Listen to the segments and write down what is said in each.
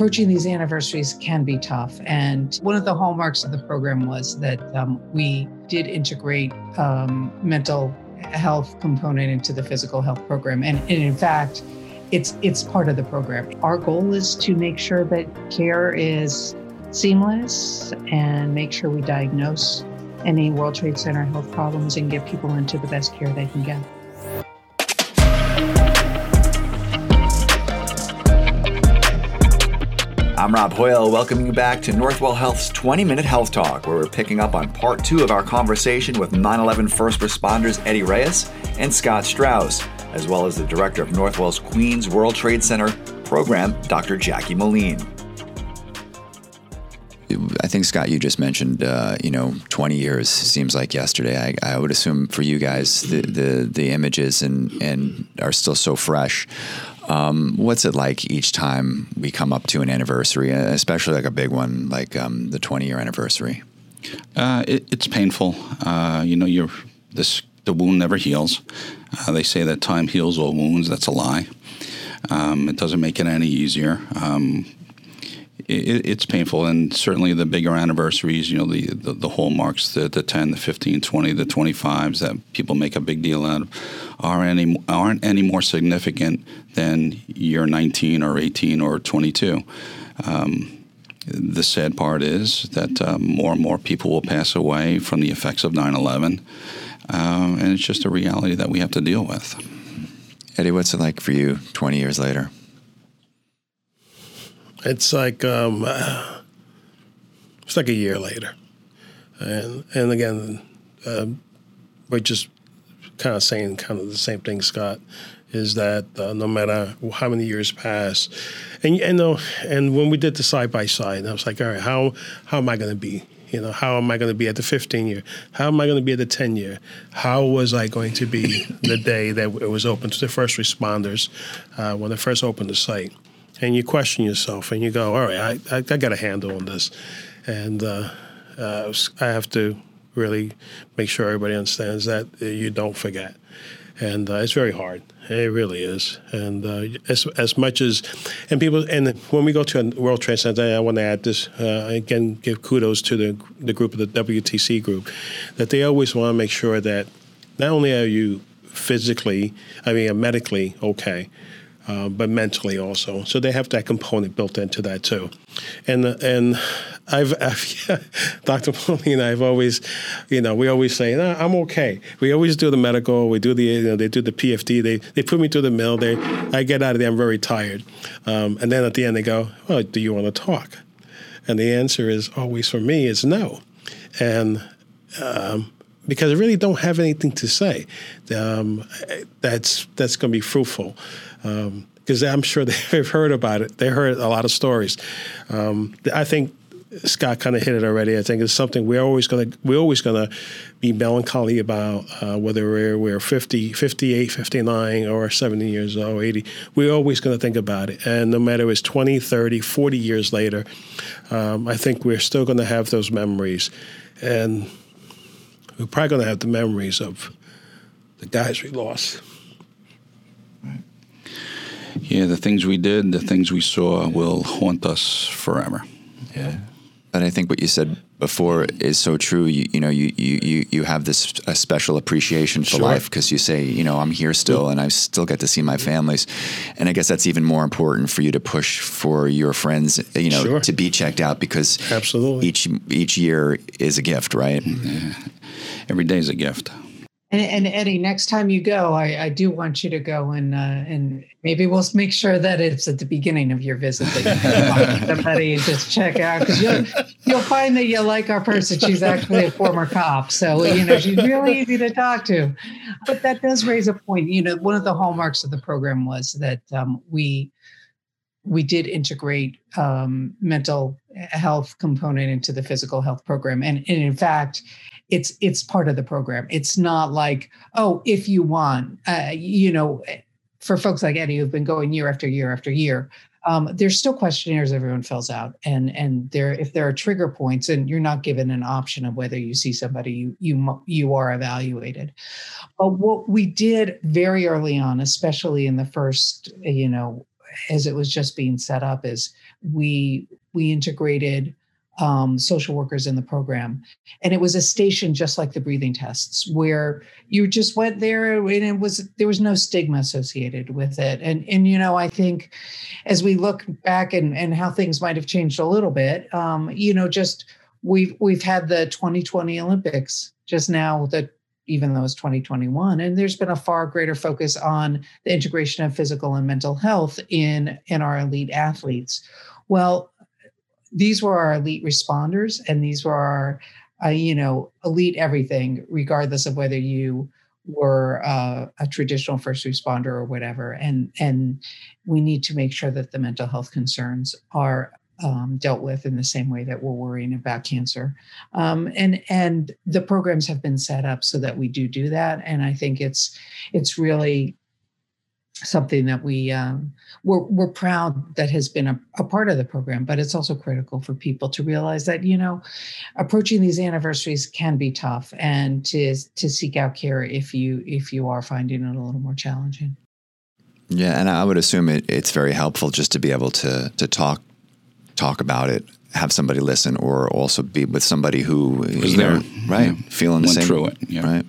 approaching these anniversaries can be tough. And one of the hallmarks of the program was that um, we did integrate um, mental health component into the physical health program. And, and in fact, it's it's part of the program. Our goal is to make sure that care is seamless and make sure we diagnose any World Trade Center health problems and get people into the best care they can get. I'm Rob Hoyle, welcoming you back to Northwell Health's 20 Minute Health Talk, where we're picking up on part two of our conversation with 9 11 first responders Eddie Reyes and Scott Strauss, as well as the director of Northwell's Queens World Trade Center program, Dr. Jackie Moline. I think Scott, you just mentioned, uh, you know, 20 years seems like yesterday. I, I, would assume for you guys, the the, the images and and are still so fresh. Um, what's it like each time we come up to an anniversary, especially like a big one like um, the 20 year anniversary? Uh, it, it's painful. Uh, you know, you're this the wound never heals. Uh, they say that time heals all wounds. That's a lie. Um, it doesn't make it any easier. Um, it, it's painful, and certainly the bigger anniversaries, you know, the, the, the hallmarks, the, the 10, the 15, 20, the 25s that people make a big deal out of, are any, aren't any more significant than year 19 or 18 or 22. Um, the sad part is that uh, more and more people will pass away from the effects of 9 11, uh, and it's just a reality that we have to deal with. Eddie, what's it like for you 20 years later? It's like um, it's like a year later, and and again, uh, we're just kind of saying kind of the same thing, Scott. Is that uh, no matter how many years pass, and you know, and when we did the side by side, I was like, all right, how how am I going to be? You know, how am I going to be at the 15 year? How am I going to be at the 10 year? How was I going to be the day that it was open to the first responders uh, when they first opened the site? And you question yourself and you go, all right, I, I, I got a handle on this. And uh, uh, I have to really make sure everybody understands that you don't forget. And uh, it's very hard. It really is. And uh, as, as much as, and people, and when we go to a World Trade Center, I want to add this, uh, again, give kudos to the, the group of the WTC group, that they always want to make sure that not only are you physically, I mean, medically okay, uh, but mentally also. So they have that component built into that too. And and I've, I've yeah, Dr. Moline and I've always, you know, we always say, no, I'm okay. We always do the medical. We do the, you know, they do the PFT. They they put me through the mill. They, I get out of there. I'm very tired. Um, and then at the end they go, well, do you want to talk? And the answer is always for me is no. And um, because I really don't have anything to say um, that's that's going to be fruitful because um, I'm sure they've heard about it. They heard a lot of stories. Um, I think Scott kind of hit it already. I think it's something we're always going to we're always going to be melancholy about uh, whether we're we're 50, 58, 59 or 70 years old, 80. We're always going to think about it. And no matter it's 20, 30, 40 years later, um, I think we're still going to have those memories. And we're probably going to have the memories of the guys we lost. Yeah, the things we did, the things we saw will haunt us forever. Yeah. But I think what you said before is so true. You, you know, you, you, you have this a special appreciation for sure. life because you say, you know, I'm here still and I still get to see my families. And I guess that's even more important for you to push for your friends, you know, sure. to be checked out because absolutely each each year is a gift, right? Yeah. Every day is a gift. And, and, Eddie, next time you go, I, I do want you to go and uh, and maybe we'll make sure that it's at the beginning of your visit that you can somebody and just check out because you'll you'll find that you like our person. She's actually a former cop, so you know she's really easy to talk to. But that does raise a point. You know, one of the hallmarks of the program was that um, we we did integrate um, mental health component into the physical health program, and, and in fact it's it's part of the program. It's not like oh, if you want, uh, you know, for folks like Eddie who've been going year after year after year. Um, there's still questionnaires everyone fills out, and and there if there are trigger points, and you're not given an option of whether you see somebody, you you you are evaluated. But what we did very early on, especially in the first you know as it was just being set up is we we integrated um, social workers in the program. And it was a station just like the breathing tests where you just went there and it was there was no stigma associated with it. And and you know, I think as we look back and, and how things might have changed a little bit, um, you know, just we've we've had the 2020 Olympics just now that even though it's 2021 and there's been a far greater focus on the integration of physical and mental health in in our elite athletes. Well these were our elite responders and these were our uh, you know elite everything regardless of whether you were uh, a traditional first responder or whatever. And and we need to make sure that the mental health concerns are um, dealt with in the same way that we're worrying about cancer. Um, and and the programs have been set up so that we do do that. And i think it's it's really something that we um, we're, we're proud that has been a, a, part of the program but it's also critical for people to realize that you know approaching these anniversaries can be tough and to to seek out care if you if you are finding it a little more challenging. Yeah and i would assume it, it's very helpful just to be able to to talk talk about it have somebody listen or also be with somebody who was there know, right yeah. feeling Went the same through it yeah. right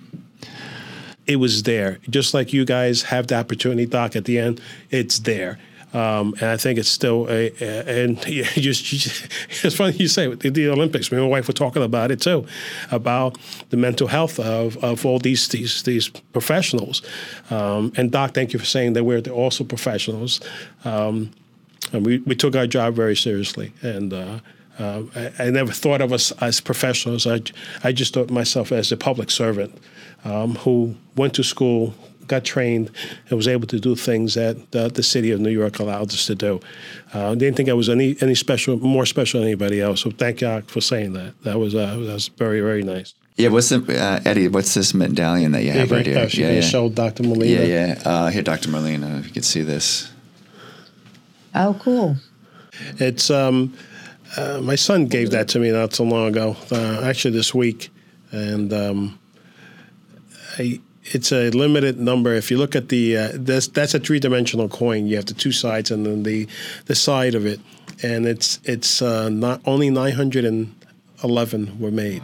it was there. Just like you guys have the opportunity doc at the end, it's there. Um, and I think it's still a, a and yeah, just, just, it's funny you say the, the Olympics. Me and my wife were talking about it too, about the mental health of, of all these these these professionals. Um, and Doc, thank you for saying that we're also professionals. Um, and we, we took our job very seriously. And uh, uh, I, I, never thought of us as professionals. I, I just thought myself as a public servant um, who went to school, got trained, and was able to do things that the, the city of New York allowed us to do. Uh, didn't think I was any any special, more special than anybody else. So thank God for saying that. That was uh, that was very very nice. Yeah, what's the uh, Eddie? What's this medallion that you have right here? Yeah, yeah. show Dr. Molina. Yeah, yeah. Uh, here, Dr. Molina, if you can see this. Oh, cool. It's um, uh, my son gave that to me not so long ago. Uh, actually, this week, and um, I, it's a limited number. If you look at the uh, that's that's a three dimensional coin. You have the two sides and then the the side of it, and it's it's uh, not only nine hundred and eleven were made.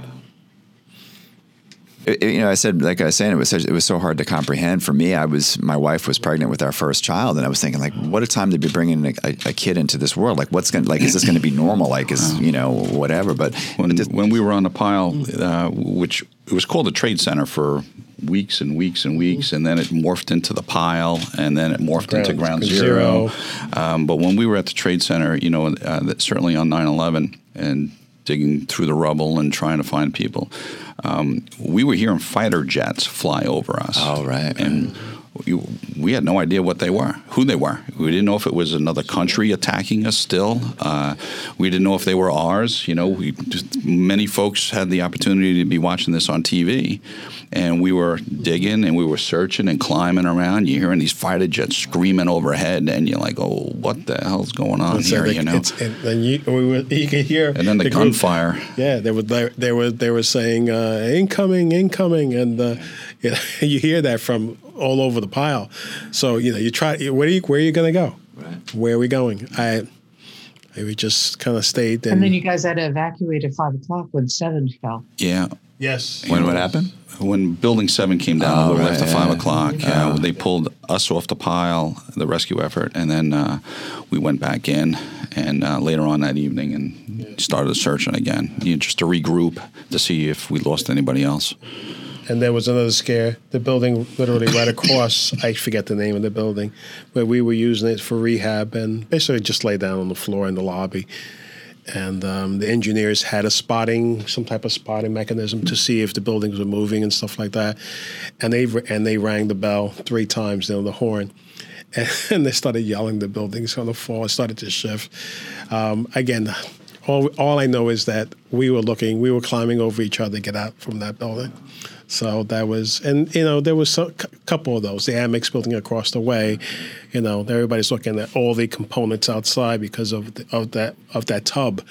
It, you know, I said, like I was saying, it was such, it was so hard to comprehend for me. I was my wife was pregnant with our first child, and I was thinking, like, what a time to be bringing a, a, a kid into this world. Like, what's going like, is this going to be normal? Like, is you know, whatever. But when when we were on the pile, uh, which it was called the Trade Center for weeks and weeks and weeks, and then it morphed into the pile, and then it morphed ground, into Ground Zero. zero. Um, but when we were at the Trade Center, you know, uh, certainly on 9/11 and digging through the rubble and trying to find people, um, we were hearing fighter jets fly over us. Oh, right. And we, we, had no idea what they were, who they were. We didn't know if it was another country attacking us still. Uh, we didn't know if they were ours. You know, we, just, many folks had the opportunity to be watching this on TV and we were digging and we were searching and climbing around. You're hearing these fighter jets screaming overhead, and you're like, "Oh, what the hell's going on here?" you know. and you, we were, you could hear, and then the, the gunfire. Group, yeah, they were they were they were saying uh, "incoming, incoming," and uh, you, know, you hear that from all over the pile. So you know, you try. Where are you where are you going to go? Right. Where are we going? I. We just kind of stayed. And, and then you guys had to evacuate at five o'clock when seven fell. Yeah. Yes. When what happened? when Building Seven came down, oh, right, after five o'clock, uh, they pulled us off the pile, the rescue effort, and then uh, we went back in, and uh, later on that evening, and started searching again, you know, just to regroup to see if we lost anybody else. And there was another scare. The building, literally right across, I forget the name of the building, where we were using it for rehab, and basically just lay down on the floor in the lobby and um, the engineers had a spotting, some type of spotting mechanism to see if the buildings were moving and stuff like that. And they and they rang the bell three times, you know, the horn, and, they started yelling. The buildings on the it started to shift. Um, again, all all I know is that we were looking, we were climbing over each other to get out from that building. So that was, and you know, there was a couple of those. The Amex building across the way, you know, everybody's looking at all the components outside because of the, of that of that tub,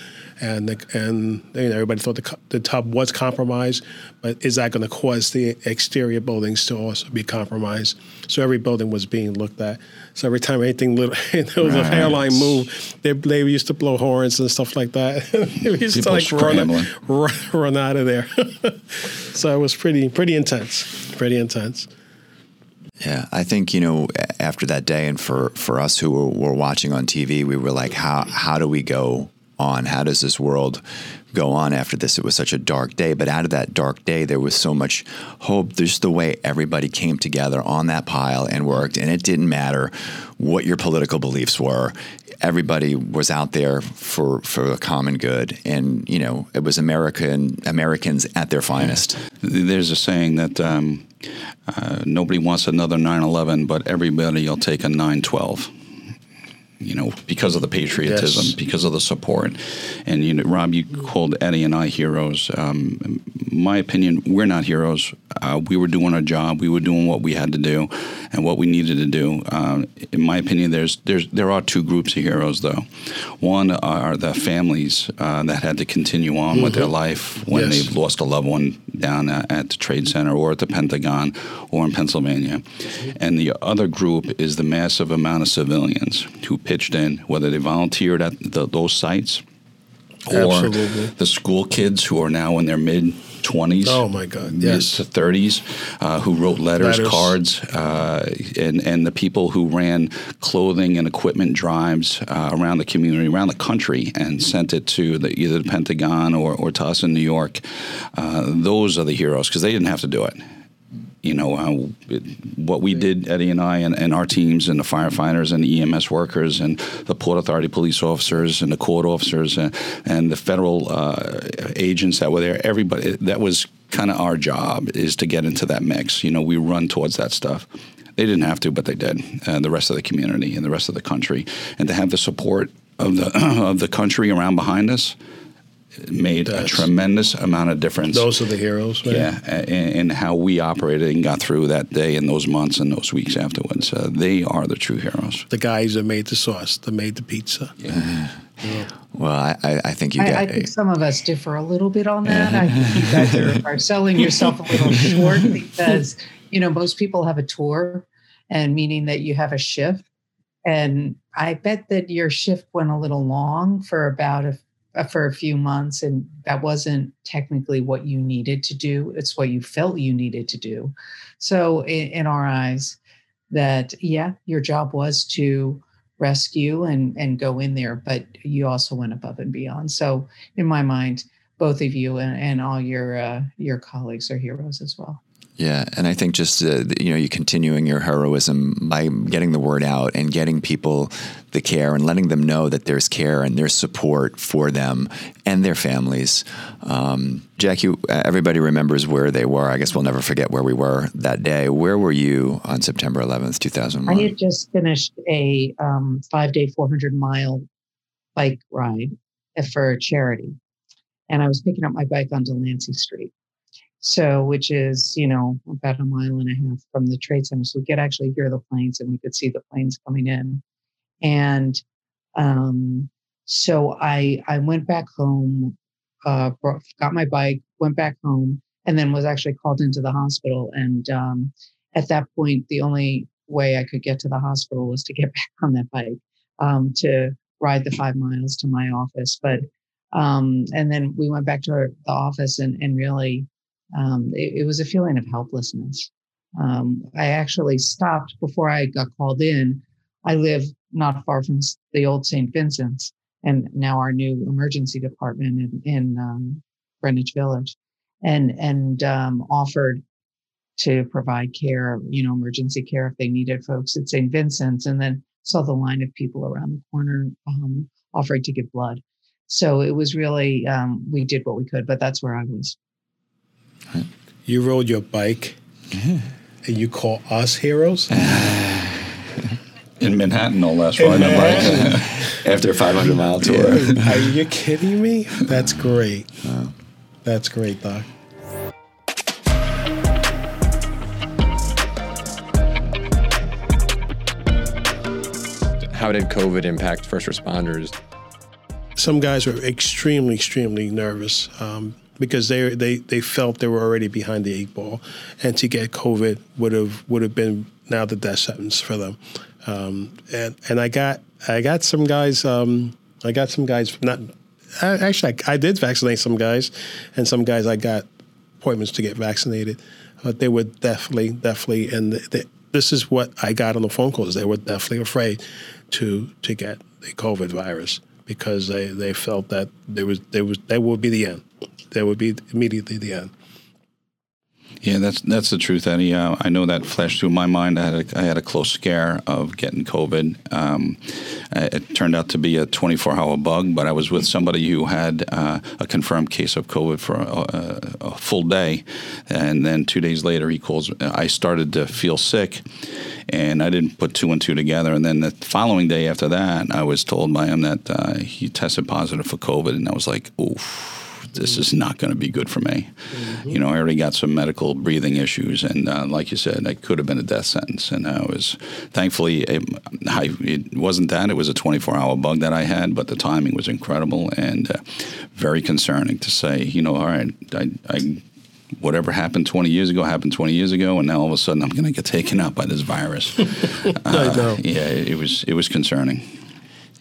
and the, and you know, everybody thought the the tub was compromised, but is that going to cause the exterior buildings to also be compromised? So every building was being looked at. So every time anything little, there was right. a hairline move, they, they used to blow horns and stuff like that. used People to like run, run, run out of there. so it was pretty pretty intense, pretty intense. Yeah, I think you know after that day, and for for us who were, were watching on TV, we were like, how how do we go on? How does this world go on after this? It was such a dark day, but out of that dark day, there was so much hope. There's the way everybody came together on that pile and worked, and it didn't matter what your political beliefs were. Everybody was out there for for a common good, and you know it was American Americans at their finest. There's a saying that um, uh, nobody wants another 9/11, but everybody will take a 9/12 you know, because of the patriotism, yes. because of the support. And you know, Rob, you called Eddie and I heroes. Um, my opinion, we're not heroes. Uh, we were doing our job. We were doing what we had to do, and what we needed to do. Uh, in my opinion, there's there's there are two groups of heroes, though. One are the families uh, that had to continue on mm-hmm. with their mm-hmm. life when yes. they've lost a loved one down at the Trade Center or at the Pentagon or in Pennsylvania, and the other group is the massive amount of civilians who pitched in, whether they volunteered at the, those sites or Absolutely. the school kids who are now in their mid 20s. Oh my God! Yes, to 30s, uh, who wrote letters, letters. cards, uh, and and the people who ran clothing and equipment drives uh, around the community, around the country, and sent it to the, either the Pentagon or, or to us in New York. Uh, those are the heroes because they didn't have to do it you know, uh, what we did, Eddie and I, and, and, our teams, and the firefighters, and the EMS workers, and the Port Authority police officers, and the court officers, and, and the federal uh, agents that were there. Everybody, that was kind of our job is to get into that mix. You know, we run towards that stuff. They didn't have to, but they did. Uh, the rest of the community and the rest of the country, and to have the support of the of the country around behind us made That's, a tremendous amount of difference. Those are the heroes, man. Yeah, in how we operated and got through that day and those months and those weeks afterwards. Uh, they are the true heroes. The guys that made the sauce, that made the pizza. Yeah. yeah. Well, I, I think you. I, I think some of us differ a little bit on that. I think you guys are, are selling yourself a little short because you know most people have a tour, and meaning that you have a shift. And I bet that your shift went a little long for about a for a few months and that wasn't technically what you needed to do it's what you felt you needed to do. So in, in our eyes that yeah your job was to rescue and and go in there but you also went above and beyond. So in my mind both of you and, and all your uh, your colleagues are heroes as well yeah, and I think just uh, you know you continuing your heroism by getting the word out and getting people the care and letting them know that there's care and there's support for them and their families. Um, Jackie, everybody remembers where they were. I guess we'll never forget where we were that day. Where were you on September 11th, 2001? I had just finished a um, five day, 400 mile bike ride for charity, and I was picking up my bike on Delancey Street so, which is, you know, about a mile and a half from the trade center. So we could actually hear the planes and we could see the planes coming in. And um, so I I went back home, uh, brought, got my bike, went back home, and then was actually called into the hospital. And um, at that point, the only way I could get to the hospital was to get back on that bike um, to ride the five miles to my office. But um, and then we went back to our, the office and, and really um, it, it, was a feeling of helplessness. Um, I actually stopped before I got called in. I live not far from the old St. Vincent's and now our new emergency department in, in um, Greenwich Village, and and um, offered to provide care, you know, emergency care if they needed folks at St. Vincent's, and then saw the line of people around the corner um, offering to give blood. So it was really um, we did what we could, but that's where I was. Right. You rode your bike, yeah. and you call us heroes. in Manhattan, no less, riding a bike after a 500 mile tour. Yeah. Are you kidding me? That's great. Wow. That's great, Doc. How did COVID impact first responders? Some guys were extremely, extremely nervous. Um, because they, they they felt they were already behind the eight ball, and to get COVID would have would have been now the death sentence for them. Um, and and I got I got some guys. Um, I got some guys not actually I, I, did vaccinate some guys, and some guys I got appointments to get vaccinated. But they were definitely definitely and this is what I got on the phone calls. They were definitely afraid to to get the COVID virus because they, they felt that there was there was that would be the end. That would be immediately the end. Yeah, that's that's the truth, Eddie. Uh, I know that flashed through my mind. I had a, I had a close scare of getting COVID. Um, it turned out to be a 24-hour bug, but I was with somebody who had uh, a confirmed case of COVID for a, a, full day, and then two days later he calls. I started to feel sick, and I didn't put two and two together. And then the following day after that, I was told by him that uh, he tested positive for COVID, and I was like, oof this is not going to be good for me. Mm-hmm. You know, I already got some medical breathing issues, and uh, like you said, it could have been a death sentence. And I was, thankfully, it, I, it wasn't that. It was a 24-hour bug that I had, but the timing was incredible and uh, very concerning to say. You know, all right, I, I whatever happened 20 years ago happened 20 years ago, and now all of a sudden I'm going to get taken out by this virus. uh, yeah, it was it was concerning.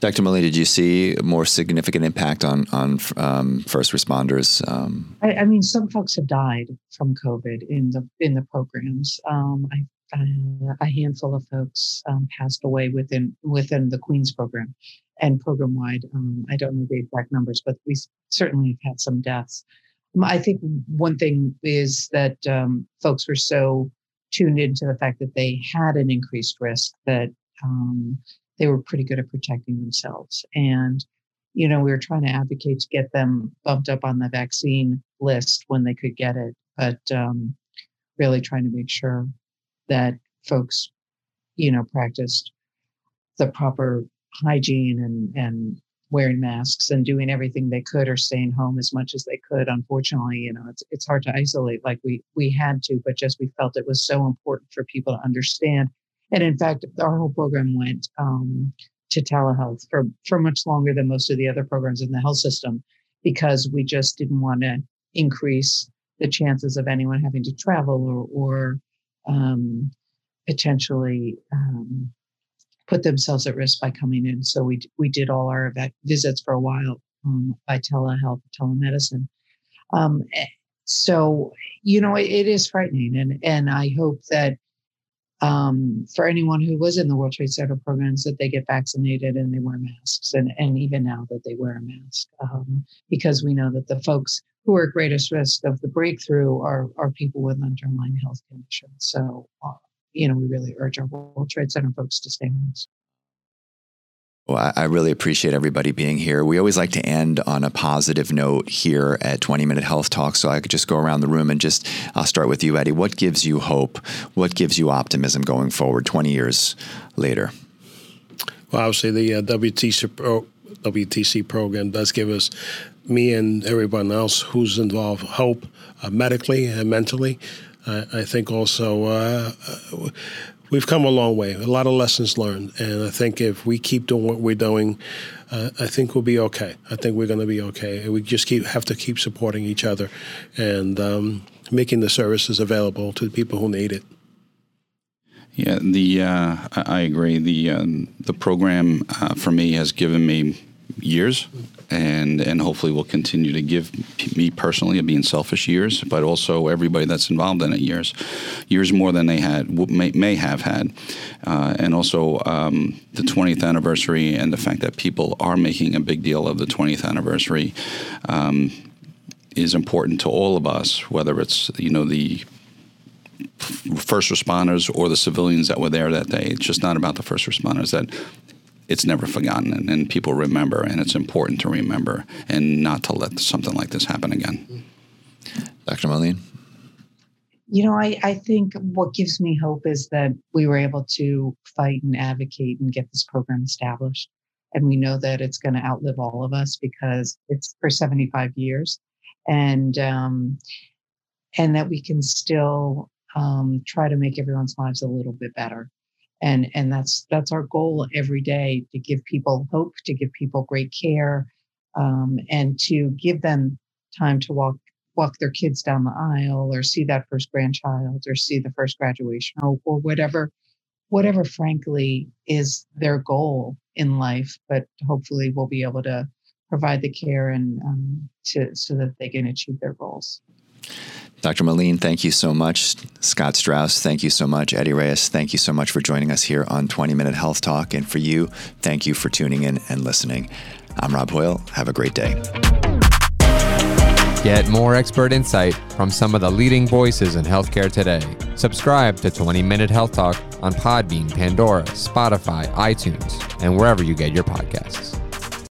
Dr. Mully, did you see more significant impact on on um, first responders? Um, I, I, mean, some folks have died from COVID in the in the programs. Um, I, uh, a handful of folks um, passed away within within the Queens program and program wide. Um, I don't know the exact numbers, but we certainly have had some deaths. Um, I think one thing is that folks were so tuned into the fact that they had an increased risk that um, they were pretty good at protecting themselves. And, you know, we were trying to advocate to get them bumped up on the vaccine list when they could get it, but um, really trying to make sure that folks, you know, practiced the proper hygiene and, and wearing masks and doing everything they could or staying home as much as they could. Unfortunately, you know, it's it's hard to isolate like we we had to, but just we felt it was so important for people to understand and in fact, our whole program went um, to telehealth for, for much longer than most of the other programs in the health system because we just didn't want to increase the chances of anyone having to travel or, or um, potentially um, put themselves at risk by coming in. So we we did all our visits for a while um, by telehealth, telemedicine. Um, eh, so you know it, it is frightening, and and I hope that um, for anyone who was in the World Trade Center programs that they get vaccinated and they wear masks, and, and even now that they wear a mask, um, because we know that the folks who are at greatest risk of the breakthrough are, are people with underlying health conditions. So, uh, you know, we really urge our World Trade Center folks to stay masked. Well, I really appreciate everybody being here. We always like to end on a positive note here at 20 Minute Health Talk. So I could just go around the room and just, I'll start with you, Eddie. What gives you hope? What gives you optimism going forward 20 years later? Well, obviously, the uh, WTC, pro, WTC program does give us, me and everyone else who's involved, hope uh, medically and mentally. Uh, I think also uh, we've come a long way. A lot of lessons learned, and I think if we keep doing what we're doing, uh, I think we'll be okay. I think we're going to be okay. We just keep have to keep supporting each other and um, making the services available to the people who need it. Yeah, the uh, I agree. The um, the program uh, for me has given me years and and hopefully will continue to give me personally being selfish years, but also everybody that's involved in it years, years more than they had may, may have had, uh, and also um, the 20th anniversary and the fact that people are making a big deal of the 20th anniversary. Um, is important to all of us, whether it's you know the first responders or the civilians that were there that day. It's just not about the first responders. That it's never forgotten and, and, people remember and it's important to remember and not to let something like this happen again. Dr Moline. you know I, I think what gives me hope is that we were able to fight and advocate and get this program established. And we know that it's going to outlive all of us because it's for 75 years. And um, and that we can still um, try to make everyone's lives a little bit better and and that's that's our goal every day to give people hope to give people great care um, and to give them time to walk walk their kids down the aisle or see that first grandchild or see the first graduation or, or whatever whatever frankly is their goal in life but hopefully we'll be able to provide the care and um, to so that they can achieve their goals Dr. Moline, thank you so much. Scott Strauss, thank you so much. Eddie Reyes, thank you so much for joining us here on 20 Minute Health Talk. And for you, thank you for tuning in and listening. I'm Rob Hoyle. Have a great day. Get more expert insight from some of the leading voices in healthcare today. Subscribe to 20 Minute Health Talk on Podbean, Pandora, Spotify, iTunes, and wherever you get your podcasts.